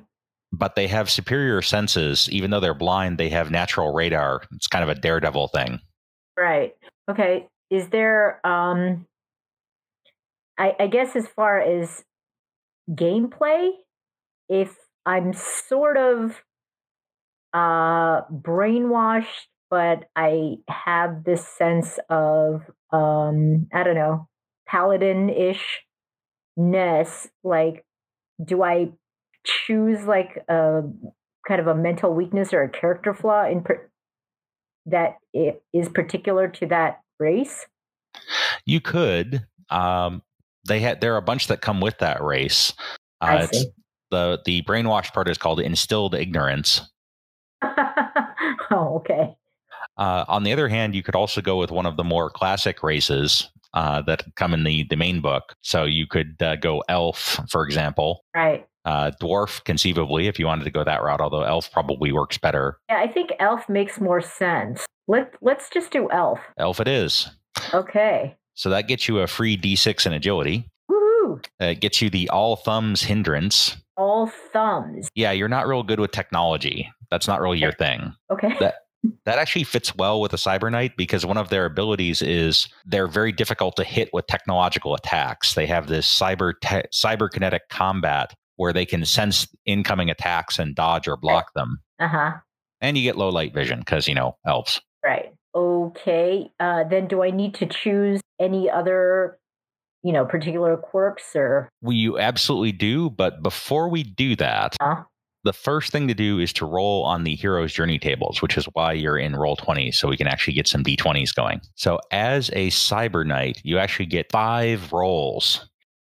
But they have superior senses, even though they're blind. They have natural radar. It's kind of a daredevil thing. Right. Okay. Is there um I, I guess as far as gameplay, if I'm sort of uh brainwashed, but I have this sense of um I don't know, paladin-ish ness, like do I choose like a kind of a mental weakness or a character flaw in per- that is particular to that race? You could. Um, they had there are a bunch that come with that race. Uh, I it's, see. the the brainwashed part is called instilled ignorance. oh, okay. Uh, on the other hand, you could also go with one of the more classic races uh, that come in the the main book. So you could uh, go elf, for example. Right. uh, dwarf conceivably if you wanted to go that route although elf probably works better Yeah, I think elf makes more sense. Let let's just do elf. elf it is Okay. so that gets you a free d6 in agility Woohoo! It gets you the all thumbs hindrance. All thumbs. Yeah, you're not real good with technology. That's not really your thing. Okay. That that actually fits well with a cyber knight because one of their abilities is they're very difficult to hit with technological attacks. They have this cyber te- cyberkinetic combat where they can sense incoming attacks and dodge or block them. Uh huh. And you get low light vision because you know elves. Right. Okay. Uh, then do I need to choose any other, you know, particular quirks or? We you absolutely do, but before we do that, Huh? The first thing to do is to roll on the hero's journey tables, which is why you're in Roll20, so we can actually get some d20s going. So as a cyber knight, you actually get five rolls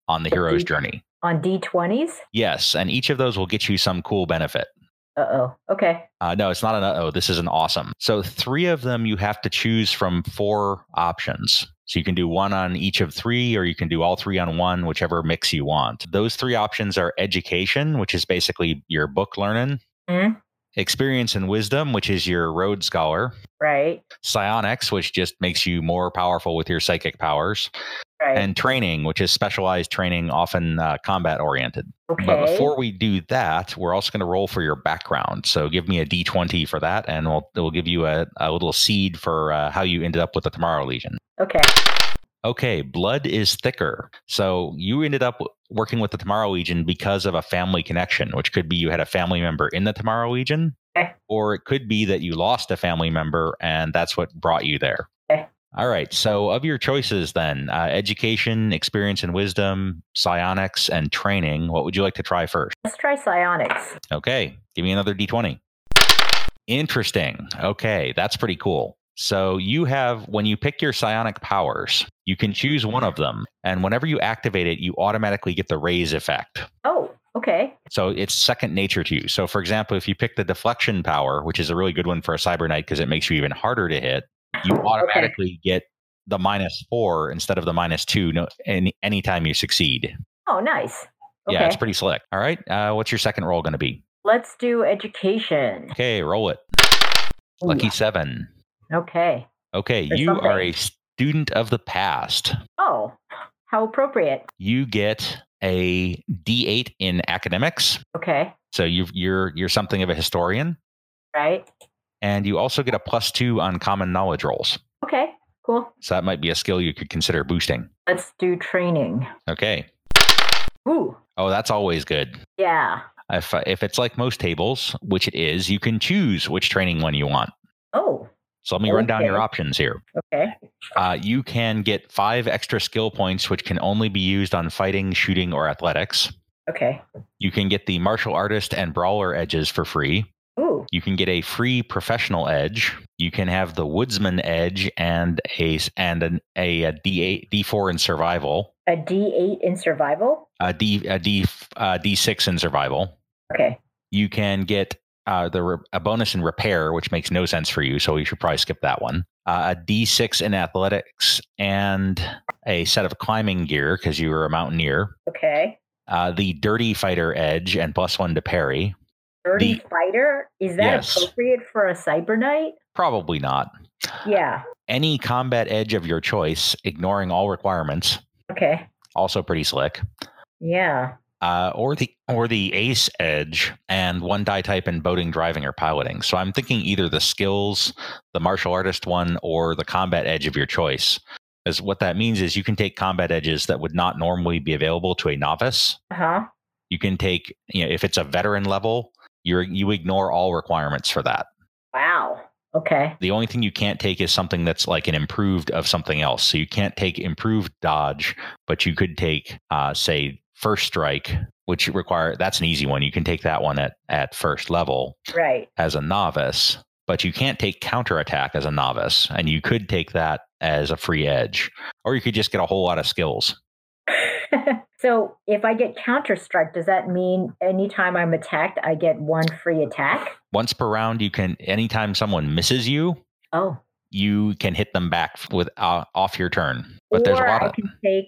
on the hero's journey. On D20s? Yes, and each of those will get you some cool benefit. Uh oh. Okay. Uh, no, it's not an uh-oh. this is an awesome. So three of them you have to choose from four options. So you can do one on each of three, or you can do all three on one, whichever mix you want. Those three options are education, which is basically your book learning, Mhm. experience and wisdom, which is your road scholar, Right. psionics, which just makes you more powerful with your psychic powers, Right. and training, which is specialized training, often uh, combat oriented. okay. But before we do that, we're also going to roll for your background. So give me a d20 for that, and we'll we'll give you a, a little seed for uh, how you ended up with the Tomorrow Legion. okay. Okay, blood is thicker. So you ended up working with the Tomorrow Legion because of a family connection, which could be you had a family member in the Tomorrow Legion, Okay. or it could be that you lost a family member and that's what brought you there. All right. So, of your choices, then uh, education, experience and wisdom, psionics, and training, what would you like to try first? Let's try psionics. Okay, give me another d20. Interesting. Okay, that's pretty cool. So you have, when you pick your psionic powers, you can choose one of them. And whenever you activate it, you automatically get the raise effect. Oh, okay. So it's second nature to you. So, for example, if you pick the deflection power, which is a really good one for a cyber knight because it makes you even harder to hit, you automatically get the minus four instead of the minus two no, any anytime you succeed. Oh, nice. Okay. Yeah, it's pretty slick. All right. Uh, what's your second roll going to be? Let's do education. Okay, roll it. Ooh, Lucky seven. Okay. Okay, There's you are a student of the past. Oh, how appropriate. You get a D8 in academics. Okay. So you you're you're something of a historian, Right. And you also get a plus two on common knowledge rolls. Okay. Cool. So that might be a skill you could consider boosting. Let's do training. Okay. Ooh. Oh, that's always good. Yeah. If if it's like most tables, which it is, you can choose which training one you want. Oh. So let me run down your options here. Okay. Uh, you can get five extra skill points, which can only be used on fighting, shooting, or athletics. Okay. You can get the martial artist and brawler edges for free. Ooh. You can get a free professional edge. You can have the woodsman edge and a and an, a, a D8, D4 in survival, A D8 in survival. a D a D uh, D6 in survival. Okay. You can get uh, the a bonus in repair, which makes no sense for you, so you should probably skip that one. Uh, a D6 in athletics and a set of climbing gear because you were a mountaineer. Okay. Uh, the dirty fighter edge and plus one to parry. Dirty The- fighter. Is that Yes. appropriate for a cyber knight? Probably not. Yeah. Any combat edge of your choice, ignoring all requirements. Okay. Also pretty slick. Yeah. Uh, or the or the ace edge and one die type in boating, driving, or piloting. So I'm thinking either the skills, the martial artist one, or the combat edge of your choice. As what that means is you can take combat edges that would not normally be available to a novice. Uh huh. You can take, you know, if it's a veteran level, you're you ignore all requirements for that. Wow. Okay. The only thing you can't take is something that's like an improved of something else. So you can't take improved dodge, but you could take, uh, say, first strike, which require that's an easy one. You can take that one at at first level Right. as a novice, but you can't take counterattack as a novice, and you could take that as a free edge, or you could just get a whole lot of skills. so if I get counter strike, does that mean anytime I'm attacked, I get one free attack? Once per round, you can anytime someone misses you, Oh. you can hit them back with uh, off your turn. But there's a or lot I of can take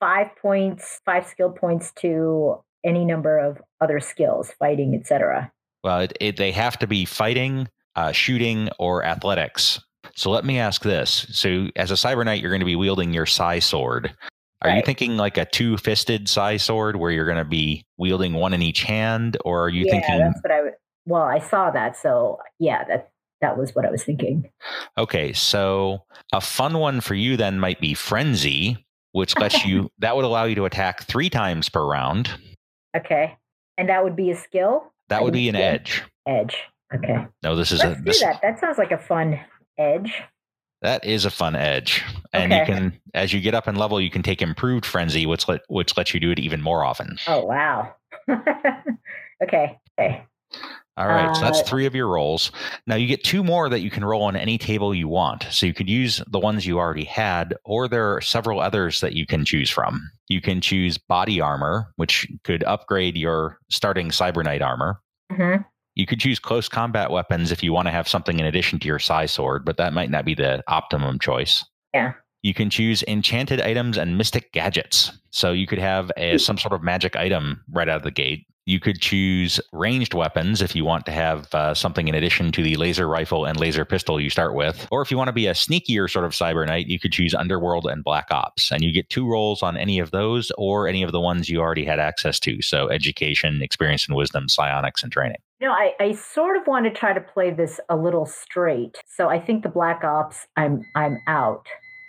five points, five skill points to any number of other skills, fighting, etc. Well, it, it, they have to be fighting, uh, shooting, or athletics. So let me ask this: So, as a cyber knight, you're going to be wielding your psi sword. Are you thinking like a two fisted Psy sword where you're going to be wielding one in each hand? Or are you yeah, thinking, that's what I. would- Well, I saw that, so yeah, that that was what I was thinking. okay, so a fun one for you then might be Frenzy, which lets you, that would allow you to attack three times per round. Okay, and that would be a skill. That would be an edge. Edge. Okay, No, this is a, let's do this, that. That sounds like a fun edge. That is a fun edge, and Okay. you can, as you get up in level, you can take improved frenzy, which let which lets you do it even more often. Oh wow. okay. Okay. All right, so that's Uh, three of your rolls. Now you get two more that you can roll on any table you want. So you could use the ones you already had, or there are several others that you can choose from. You can choose body armor, which could upgrade your starting Cyber Knight armor. hmm You could choose close combat weapons if you want to have something in addition to your Psy sword, but that might not be the optimum choice. Yeah. You can choose enchanted items and mystic gadgets. So you could have a, some sort of magic item right out of the gate. You could choose ranged weapons if you want to have uh, something in addition to the laser rifle and laser pistol you start with. Or if you want to be a sneakier sort of cyber knight, you could choose Underworld and Black Ops. And you get two rolls on any of those or any of the ones you already had access to. So education, experience and wisdom, psionics, and training. Know, I, I sort of want to try to play this a little straight. So I think the Black Ops, I'm I'm out.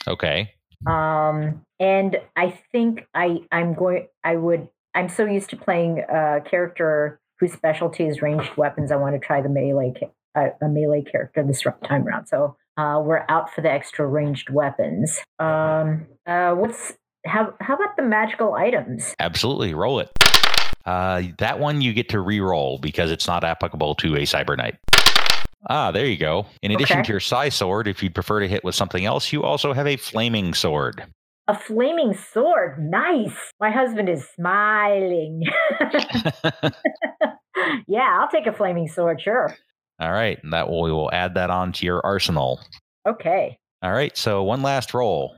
Okay. Um, and I think I I'm going. I would. I'm so used to playing a character whose specialty is ranged weapons. I want to try the melee a, a melee character this time around. So uh, we're out for the extra ranged weapons. Um, uh, what's how how about the magical items? Absolutely. Roll it. Uh, that one you get to re-roll because it's not applicable to a cyber knight. Ah, there you go. In addition Okay. to your Psy sword, if you'd prefer to hit with something else, you also have a flaming sword. A flaming sword. Nice. My husband is smiling. yeah, I'll take a flaming sword. Sure. All right, and that will, we will add that onto your arsenal. Okay. All right, so one last roll.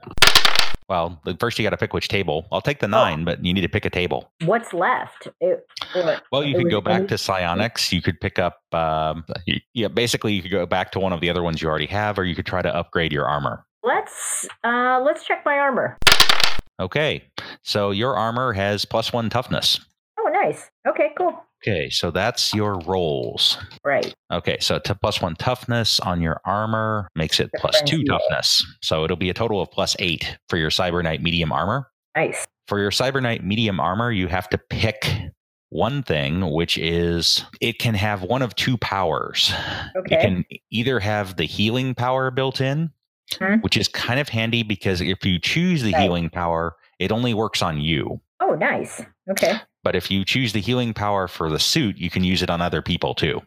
Well, first you got to pick which table. I'll take the Oh. nine, but you need to pick a table. What's left? It, or- Well, you could go back any- to psionics. You could pick up, um, yeah, basically you could go back to one of the other ones you already have, or you could try to upgrade your armor. Let's uh let's check my armor. Okay, so your armor has plus one toughness. Oh, nice. Okay, cool. Okay, so that's your rolls. Right. Okay, so to plus one toughness on your armor makes it plus two toughness. So it'll be a total of plus eight for your Cyber Knight medium armor. Nice. For your Cyber Knight medium armor, you have to pick one thing, which is it can have one of two powers. Okay. It can either have the healing power built in, Hmm. which is kind of handy because if you choose the Right. healing power, it only works on you. Oh, nice. Okay. But if you choose the healing power for the suit, you can use it on other people too.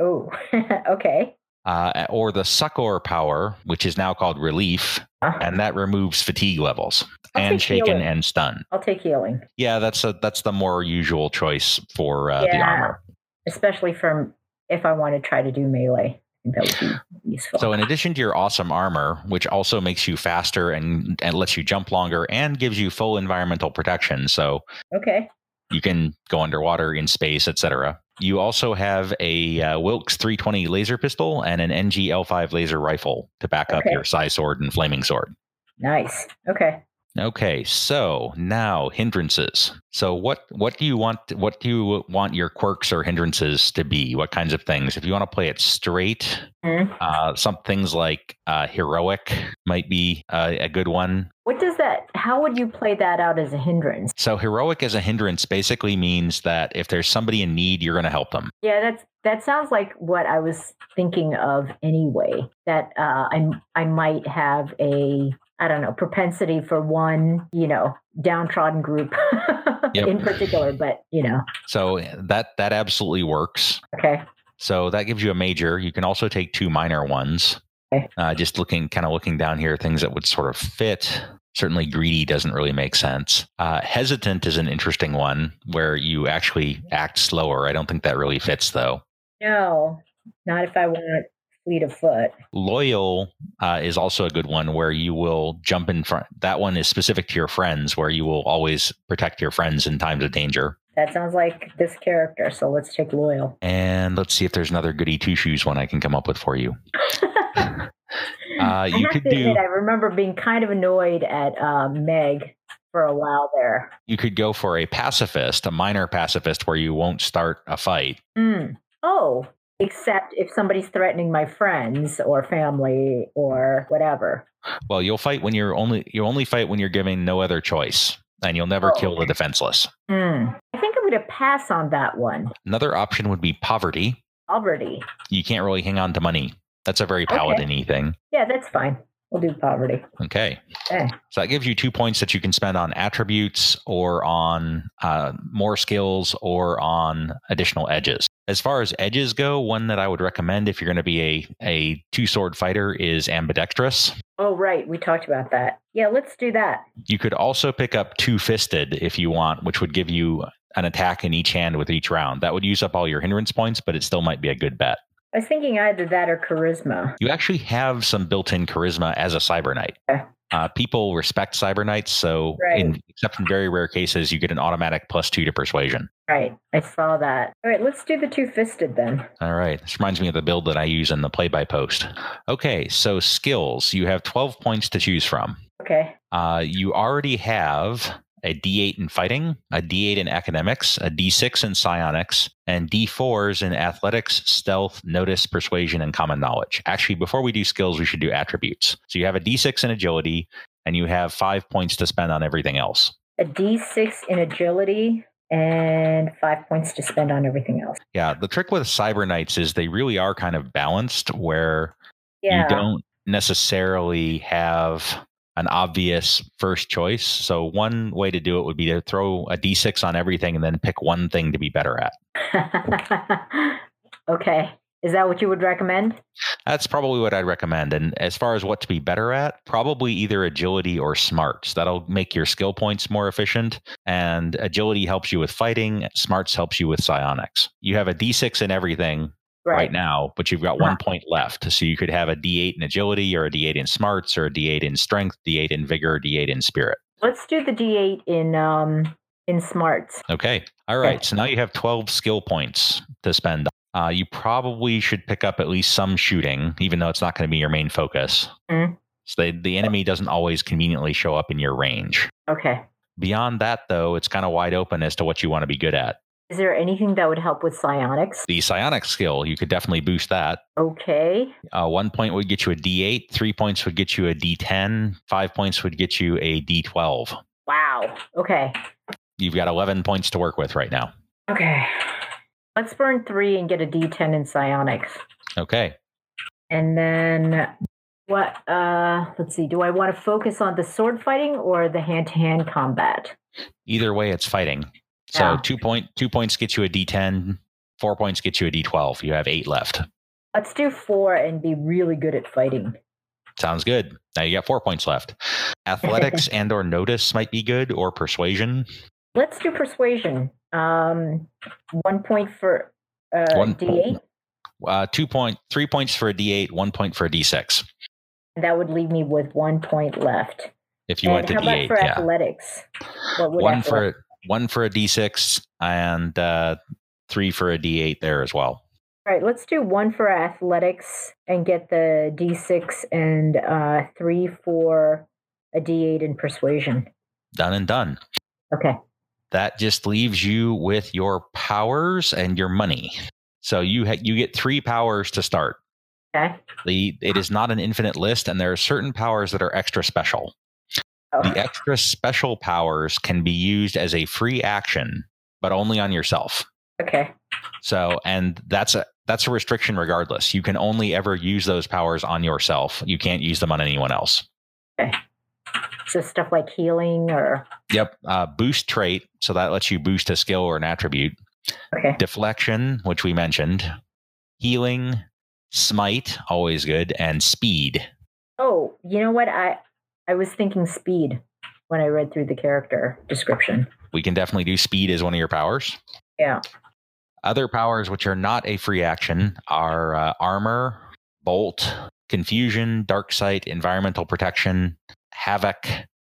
Oh, okay. Uh, or the succor power, which is now called relief, Uh, and that removes fatigue levels I'll and shaken healing. and stun. I'll take healing, Yeah, that's a, that's the more usual choice for uh, the armor. especially from if I want to try to do melee. That would be useful. So, in addition to your awesome armor, which also makes you faster and, and lets you jump longer and gives you full environmental protection, so okay. you can go underwater in space, etc. You also have a uh, Wilk's 320 laser pistol and an NG L5 laser rifle to back up your Psy sword and flaming sword. Nice. Okay. Okay, so now hindrances. So what what do you want what do you want your quirks or hindrances to be? What kinds of things? If you want to play it straight, Mhm. uh, some things like uh, heroic might be uh, a good one. What does that? How would you play that out as a hindrance? So heroic as a hindrance basically means that if there's somebody in need, you're going to help them. Yeah, that's that sounds like what I was thinking of anyway. That uh, I I might have a I don't know propensity for one you know downtrodden group Yep. in particular, but you know So that that absolutely works. okay So that gives you a major. You can also take two minor ones. Okay. Uh, just looking, kind of looking down here, things that would sort of fit. Certainly, greedy doesn't really make sense. Uh, hesitant is an interesting one where you actually act slower. I don't think that really fits, though. no, not if I want fleet of foot. Loyal uh, is also a good one where you will jump in front. That one is specific to your friends, where you will always protect your friends in times of danger. That sounds like this character. So let's take loyal. And let's see if there's another goody two shoes one I can come up with for you. Uh, Uh, I you could do admit, I remember being kind of annoyed at um, Meg for a while there. you could go for a pacifist, a minor pacifist, where you won't start a fight. Mm. Oh, except if somebody's threatening my friends or family or whatever. Well, you'll fight when you're only you only fight when you're given no other choice, and you'll never Oh, kill the defenseless. Mm. I think I'm going to pass on that one. Another option would be poverty. Poverty. You can't really hang on to money. That's a very Okay. thing. Yeah, that's fine. We'll do poverty. Okay. Okay. So that gives you two points that you can spend on attributes or on uh, more skills or on additional edges. As far as edges go, one that I would recommend if you're going to be a, a two sword fighter is ambidextrous. Oh, right. We talked about that. Yeah, let's do that. You could also pick up two fisted if you want, which would give you an attack in each hand with each round. That would use up all your hindrance points, but it still might be a good bet. I was thinking either that or charisma. You actually have some built in charisma as a cyber knight. Okay. Uh, people respect cyber knights, so Right. in, except in very rare cases, you get an automatic plus two to persuasion. Right. I saw that. All right, let's do the two fisted then. All right. This reminds me of the build that I use in the play by post. Okay. So, skills. You have 12 points to choose from. Okay. Uh, you already have a D8 in fighting, a D8 in academics, a D6 in psionics, and D4s in athletics, stealth, notice, persuasion, and common knowledge. Actually, before we do skills, we should do attributes. So, you have a D6 in agility, and you have five points to spend on everything else. A D6 in agility and five points to spend on everything else. Yeah. The trick with cyber knights is they really are kind of balanced where Yeah. you don't necessarily have an obvious first choice. So one way to do it would be to throw a d6 on everything and then pick one thing to be better at. okay. Is that what you would recommend? That's probably what I'd recommend. And as far as what to be better at, probably either agility or smarts. That'll make your skill points more efficient. And agility helps you with fighting, smarts helps you with psionics. You have a d6 in everything right, now, but you've got one Uh-huh. point left. So you could have a D8 in agility, or a D8 in smarts, or a D8 in strength, D8 in vigor, D8 in spirit. Let's do the D8 in um in smarts. Okay. All right. So now you have 12 skill points to spend. Uh, you probably should pick up at least some shooting, even though it's not going to be your main focus. Mhm. So they, the enemy doesn't always conveniently show up in your range. Okay. Beyond that, though, it's kind of wide open as to what you want to be good at. Is there anything that would help with psionics? The psionic skill, you could definitely boost that. Okay. Uh, one point would get you a D8, three points would get you a D10, five points would get you a D12. Wow. Okay. You've got 11 points to work with right now. Okay. Let's burn three and get a D10 in psionics. Okay. And then what uh let's see, do I want to focus on the sword fighting or the hand to hand combat? Either way, it's fighting. So Yeah. two point two points get you a D10, four points get you a D12. You have eight left. Let's do four and be really good at fighting. Sounds good. Now you got four points left. Athletics and or notice might be good, or persuasion. Let's do persuasion. Um one point for uh One- D8. Uh, two point, three points for a D8, one point for a D6. That would leave me with one point left. If you and went to how about D8, for yeah. athletics? What would One athletics- for one for a D6 and uh, three for a D8 there as well. All right, let's do one for athletics and get the D6 and uh, three for a D8 in persuasion. Done and done. Okay. that just leaves you with your powers and your money. So you ha- you get three powers to start. Okay. The it is not an infinite list, and there are certain powers that are extra special. The extra special powers can be used as a free action, but only on yourself. okay. So, and that's a that's a restriction regardless. You can only ever use those powers on yourself. You can't use them on anyone else. Okay. So stuff like healing or Yep. Uh, boost trait, so that lets you boost a skill or an attribute. okay. deflection, which we mentioned, healing, smite, always good, and speed. Oh, you know what? I I was thinking speed when I read through the character description. We can definitely do speed as one of your powers. Yeah. Other powers, which are not a free action, are uh, armor, bolt, confusion, dark sight, environmental protection, havoc,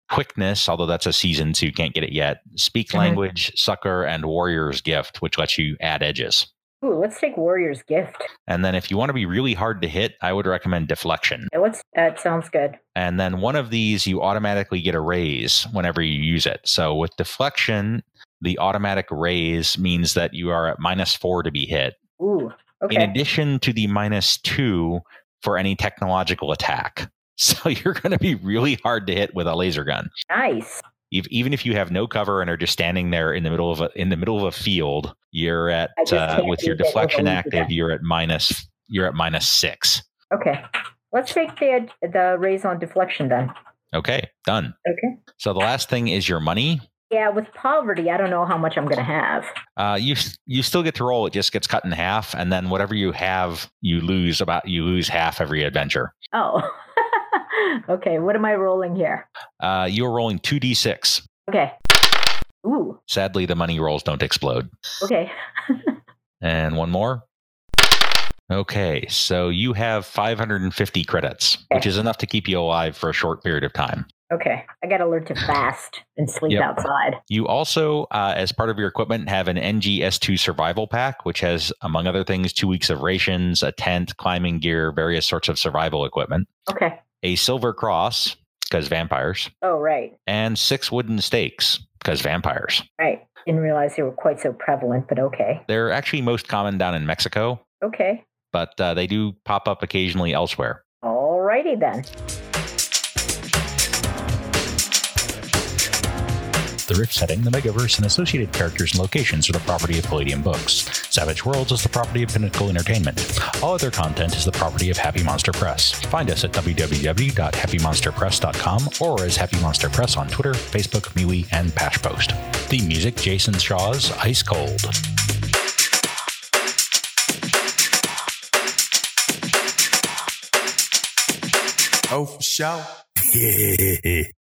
quickness, although that's a season, so you can't get it yet, speak Mhm. language, succor, and warrior's gift, which lets you add edges. Ooh, let's take Warrior's Gift. And then if you want to be really hard to hit, I would recommend Deflection. Let's. That sounds good. And then one of these, you automatically get a raise whenever you use it. So with Deflection, the automatic raise means that you are at minus four to be hit. Ooh. Okay. In addition to the minus two for any technological attack. So you're going to be really hard to hit with a laser gun. Nice. Even if you have no cover and are just standing there in the middle of a in the middle of a field, you're at uh, with your use it with a deflection active. You're at minus you're at minus six. Okay. Let's take the the raise on deflection then. Okay, done. Okay. So the last thing is your money. Yeah, with poverty, I don't know how much I'm going to have. Uh, you you still get to roll. It just gets cut in half, and then whatever you have, you lose about you lose half every adventure. Oh. okay. What am I rolling here? Uh, you're rolling two d six. Okay. Ooh. Sadly, the money rolls don't explode. Okay. And one more. Okay, so you have 550 credits, which is enough to keep you alive for a short period of time. Okay. I got to learn to fast and sleep Yep. outside. You also, uh, as part of your equipment, have an NGS2 survival pack, which has, among other things, two weeks of rations, a tent, climbing gear, various sorts of survival equipment, Okay. a silver cross, because vampires, Oh, right. and six wooden stakes, because vampires. Right. Didn't realize they were quite so prevalent, but okay. They're actually most common down in Mexico, Okay. but uh, they do pop up occasionally elsewhere. Alrighty then. The Rift setting, the Megaverse, and associated characters and locations are the property of Palladium Books. Savage Worlds is the property of Pinnacle Entertainment. All other content is the property of Happy Monster Press. Find us at www.happymonsterpress.com or as Happy Monster Press on Twitter, Facebook, MeWe, and Pashpost. Theme music, Jason Shaw's Ice Cold. Oh, for sure.